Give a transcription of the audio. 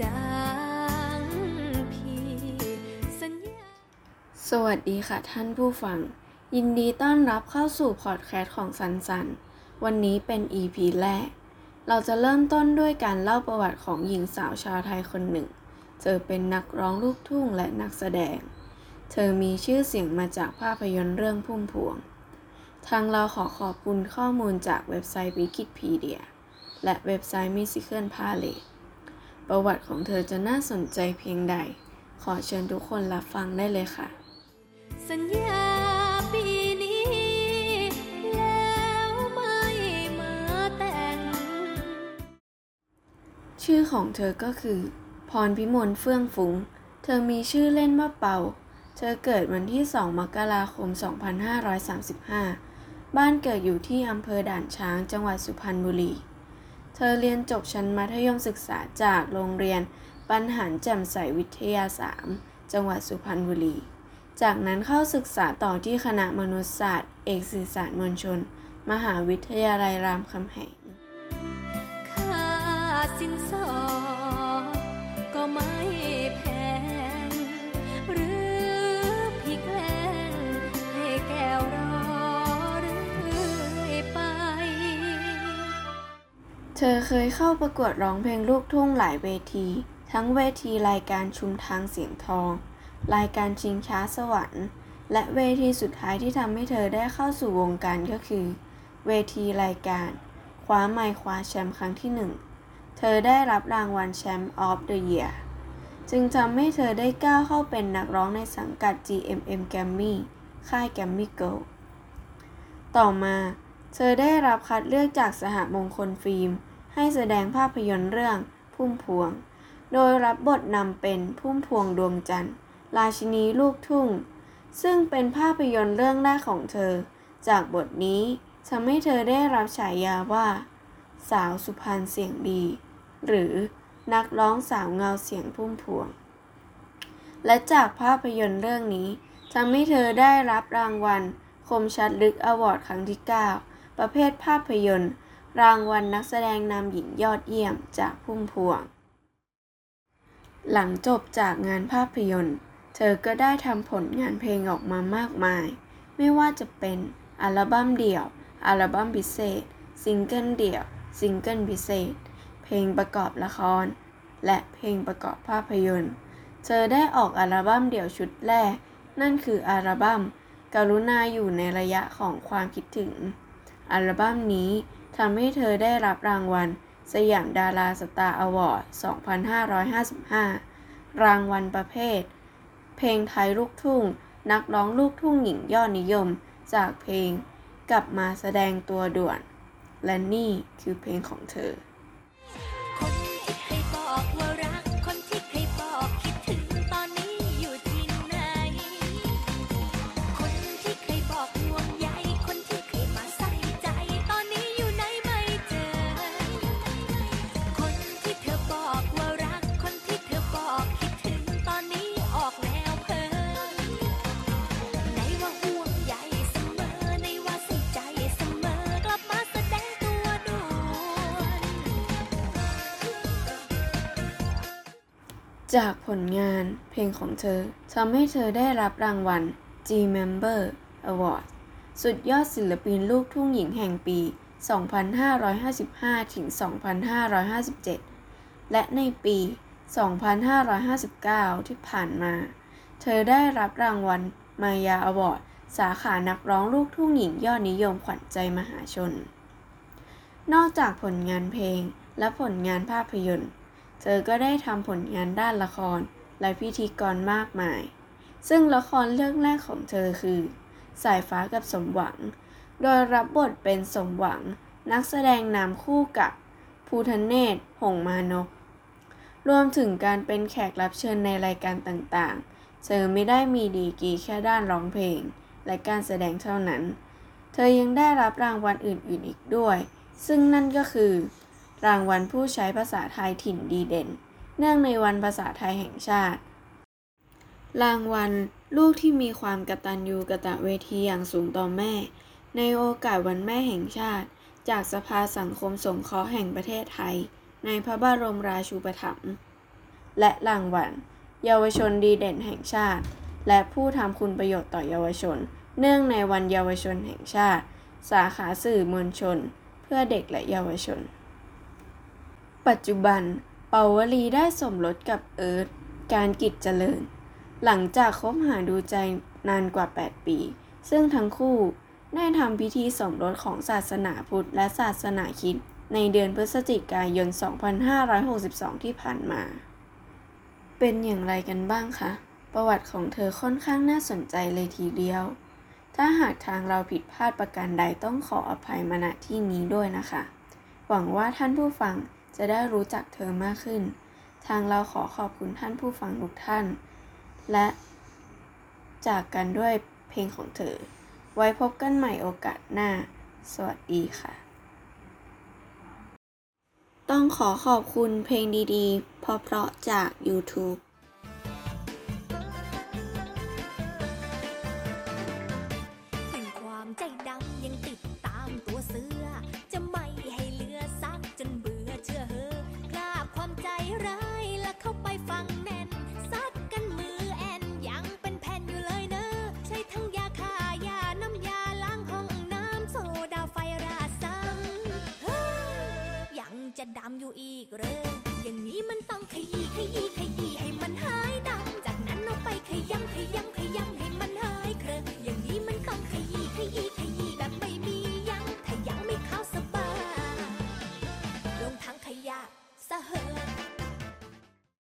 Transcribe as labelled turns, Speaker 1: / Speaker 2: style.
Speaker 1: จางพี่สัญญา
Speaker 2: สวัสดีค่ะท่านผู้ฟัง ยินดีต้อนรับเข้าสู่พอดแคสต์ของสันสัน วันนี้เป็น EP แรก เราจะเริ่มต้นด้วยการเล่าประวัติของหญิงสาวชาวไทยคนหนึ่ง เธอเป็นนักร้องลูกทุ่งและนักแสดง เธอมีชื่อเสียงมาจากภาพยนตร์เรื่องพุ่มพวง ทางเราขอขอบคุณข้อมูลจากเว็บไซต์ Wikipedia และเว็บไซต์ Musical Palette ประวัติของเธอจะน่าสนใจเพียงใด ขอเชิญทุกคนรับฟังได้เลยค่ะ
Speaker 1: สัญญาปีนี้ แล้วไม่มาแต่ง
Speaker 2: ชื่อของเธอก็คือ พรพิมลเฟื่องฟุ้ง เธอมีชื่อเล่นว่าเปา เธอเกิดวันที่ 2 มกราคม 2535 บ้านเกิดอยู่ที่อำเภอด่านช้างจังหวัดสุพรรณบุรี เธอเรียนจบชั้นมัธยมศึกษาจากโรงเรียนปัญหารแจ่มใสวิทยา 3 จังหวัดสุพรรณบุรี จากนั้นเข้าศึกษาต่อที่คณะมนุษยศาสตร์ เอกสื่อสารมวลชน มหาวิทยาลัยรามคำแหง
Speaker 1: ค่าสินสอดก็ไม่แพง เธ
Speaker 2: อเคยเข้าประกวดร้องเพลงลูกทุ่งหลายเวที ทั้งเวทีรายการชุมทางเสียงทอง รายการชิงช้าสวรรค์ และเวทีสุดท้ายที่ทำให้เธอได้เข้าสู่วงการก็คือ เวทีรายการ คว้าไมค์คว้าแชมป์ครั้งที่หนึ่ง เธอได้รับรางวัลแชมป์ of the year จึงทำให้เธอได้ก้าวเข้าเป็นนักร้องในสังกัด GMM g r a m m y ค่าย g r a m m y Go ต่อมา เธอได้รับคัดเลือกจากสหมงคลฟิล์ม ให้แสดงภาพยนตร์เรื่องพุ่มพวง โดยรับบทนำเป็นพุ่มพวงดวงจันทร์ ราชินีลูกทุ่ง ซึ่งเป็นภาพยนตร์เรื่องแรกของเธอ จากบทนี้ทำให้เธอได้รับฉายาว่า สาวสุพรรณเสียงดี หรือนักร้องสาวเงาเสียงพุ่มพวง และจากภาพยนตร์เรื่องนี้ทำให้เธอได้รับรางวัล คมชัดลึกอวอร์ดครั้งที่ 9 ประเภทภาพยนตร์ รางวัลนักแสดงนำหญิงยอดเยี่ยมจากพุ่มพวง หลังจบจากงานภาพยนตร์ เธอก็ได้ทำผลงานเพลงออกมามากมาย ไม่ว่าจะเป็นอัลบั้มเดี่ยว อัลบั้มพิเศษ ซิงเกิลเดี่ยว ซิงเกิลพิเศษ เพลงประกอบละคร และเพลงประกอบภาพยนตร์ เธอได้ออกอัลบั้มเดี่ยวชุดแรก นั่นคืออัลบั้มกรุณาอยู่ในระยะของความคิดถึง อัลบั้มนี้ ทำให้เธอได้รับรางวัล สยามดาราสตาร์อวอร์ด 2555 รางวัลประเภท เพลงไทยลูกทุ่ง นักร้องลูกทุ่งหญิงยอดนิยม จากเพลงกลับมาแสดงตัวด่วน และนี่คือเพลงของเธอ
Speaker 1: จาก
Speaker 2: ผลงานเพลงของเธอทำให้เธอได้รับรางวัล G Member Award สุดยอดศิลปินลูกทุ่งหญิงแห่งปี 2555 ถึง 2557 และในปี 2559 ที่ผ่านมา เธอได้รับรางวัลมายาอวอร์ดสาขานักร้องลูกทุ่งหญิงยอดนิยมขวัญใจมหาชน นอกจากผลงานเพลงและผลงานภาพยนตร์ เธอก็ได้ทำผลงานด้านละครและพิธีกรมากมาย ซึ่งละครเรื่องแรกของเธอคือ สายฟ้ากับสมหวัง โดยรับบทเป็นสมหวัง นักแสดงนำคู่กับภูทเนศหงมานพรวมถึงการเป็นแขกรับเชิญในรายการต่างๆ เธอไม่ได้มีดีกรีแค่ด้านร้องเพลง และการแสดงเท่านั้น เธอยังได้รับรางวัลอื่นๆอีกด้วย ซึ่งนั่นก็คือ รางวัลผู้ใช้ภาษาไทยถิ่นดีเด่น เนื่องในวันภาษาไทยแห่งชาติ รางวัลลูกที่มีความกตัญญูกะตะเวทีอย่างสูงต่อแม่ ในโอกาสวันแม่แห่งชาติ จากสภาสังคมสงเคราะห์แห่งประเทศไทย ในพระบรมราชูปถัมภ์และรางวัลเยาวชนดีเด่นแห่งชาติ และผู้ทำคุณประโยชน์ต่อเยาวชน เนื่องในวันเยาวชนแห่งชาติ สาขาสื่อมวลชน เพื่อเด็กและเยาวชน ปัจจุบัน เปาวลีได้สมรสกับเอิร์ธการกิจเจริญ หลังจากคบหาดูใจนานกว่า 8 ปี ซึ่งทั้งคู่ได้ทำพิธีสมรสของศาสนาพุทธและศาสนาคริดในเดือนพฤศจิกายน 2562 ที่ผ่านมา เป็นอย่างไรกันบ้างคะ ประวัติของเธอค่อนข้างน่าสนใจเลยทีเดียว ถ้าหากทางเราผิดพลาดประการใดต้องขออภัยมาณที่นี้ด้วยนะคะ หวังว่าท่านผู้ฟัง จะได้รู้จักเธอมากขึ้น ทางเราขอขอบคุณท่านผู้ฟังทุกท่าน และจากกันด้วยเพลงของเธอ ไว้พบกันใหม่โอกาสหน้า สวัสดีค่ะ ต้องขอขอบคุณเพลงดีๆ เพราะๆจาก YouTube
Speaker 1: ถึ